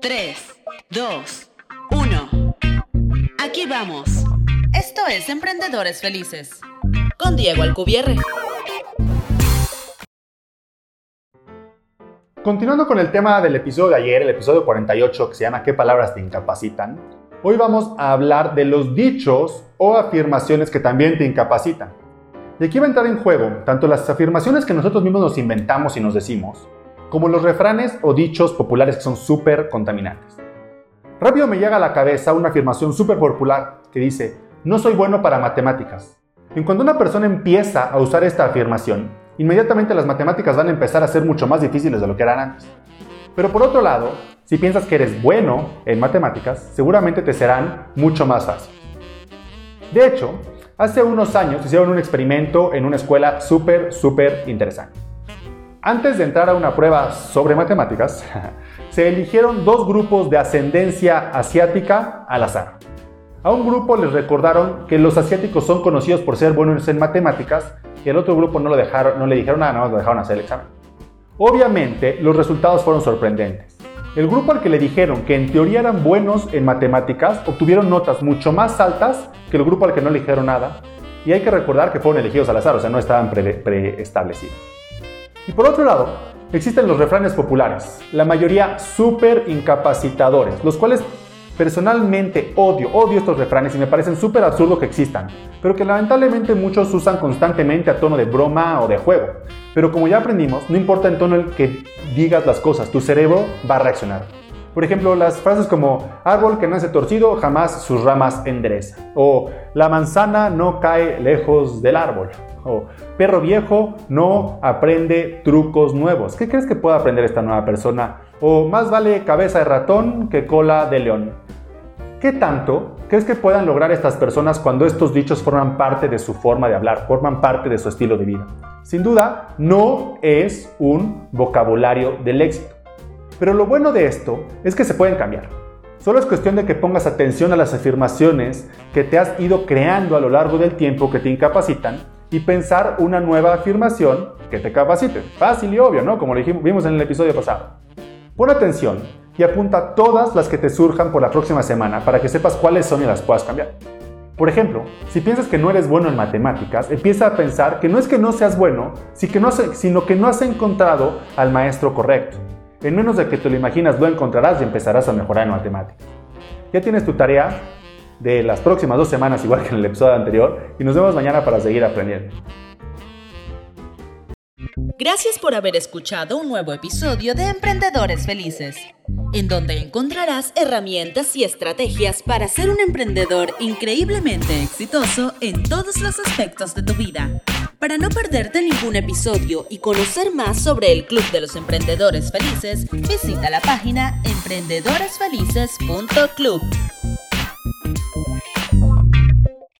3, 2, 1. Aquí vamos. Esto es Emprendedores Felices. Con Diego Alcubierre. Continuando con el tema del episodio de ayer, el episodio 48, que se llama ¿Qué palabras te incapacitan? Hoy vamos a hablar de los dichos o afirmaciones que también te incapacitan. Y aquí va a entrar en juego tanto las afirmaciones que nosotros mismos nos inventamos y nos decimos, como los refranes o dichos populares que son súper contaminantes. Rápido me llega a la cabeza una afirmación súper popular que dice, no soy bueno para matemáticas. Y cuando una persona empieza a usar esta afirmación, inmediatamente las matemáticas van a empezar a ser mucho más difíciles de lo que eran antes. Pero por otro lado, si piensas que eres bueno en matemáticas, seguramente te serán mucho más fácil. De hecho, hace unos años hicieron un experimento en una escuela súper, súper interesante. Antes de entrar a una prueba sobre matemáticas, se eligieron dos grupos de ascendencia asiática al azar. A un grupo les recordaron que los asiáticos son conocidos por ser buenos en matemáticas y al otro grupo no, lo dejaron, no le dijeron nada, nada más lo dejaron hacer el examen. Obviamente, los resultados fueron sorprendentes. El grupo al que le dijeron que en teoría eran buenos en matemáticas obtuvieron notas mucho más altas que el grupo al que no le dijeron nada. Y hay que recordar que fueron elegidos al azar, o sea, no estaban preestablecidos. Y por otro lado, existen los refranes populares, la mayoría súper incapacitadores, los cuales personalmente odio, odio estos refranes y me parecen súper absurdo que existan, pero que lamentablemente muchos usan constantemente a tono de broma o de juego. Pero como ya aprendimos, no importa el tono en el que digas las cosas, tu cerebro va a reaccionar. Por ejemplo, las frases como árbol que nace torcido jamás sus ramas endereza. O la manzana no cae lejos del árbol. O perro viejo no aprende trucos nuevos. ¿Qué crees que pueda aprender esta nueva persona? O más vale cabeza de ratón que cola de león. ¿Qué tanto crees que puedan lograr estas personas cuando estos dichos forman parte de su forma de hablar, forman parte de su estilo de vida? Sin duda, no es un vocabulario del éxito. Pero lo bueno de esto es que se pueden cambiar. Solo es cuestión de que pongas atención a las afirmaciones que te has ido creando a lo largo del tiempo que te incapacitan y pensar una nueva afirmación que te capacite. Fácil y obvio, ¿no? Como lo vimos en el episodio pasado. Pon atención y apunta todas las que te surjan por la próxima semana para que sepas cuáles son y las puedas cambiar. Por ejemplo, si piensas que no eres bueno en matemáticas, empieza a pensar que no es que no seas bueno, sino que no has encontrado al maestro correcto. En menos de que te lo imaginas, lo encontrarás y empezarás a mejorar en matemáticas. Ya tienes tu tarea de las próximas dos semanas, igual que en el episodio anterior, y nos vemos mañana para seguir aprendiendo. Gracias por haber escuchado un nuevo episodio de Emprendedores Felices, en donde encontrarás herramientas y estrategias para ser un emprendedor increíblemente exitoso en todos los aspectos de tu vida. Para no perderte ningún episodio y conocer más sobre el Club de los Emprendedores Felices, visita la página emprendedoresfelices.club.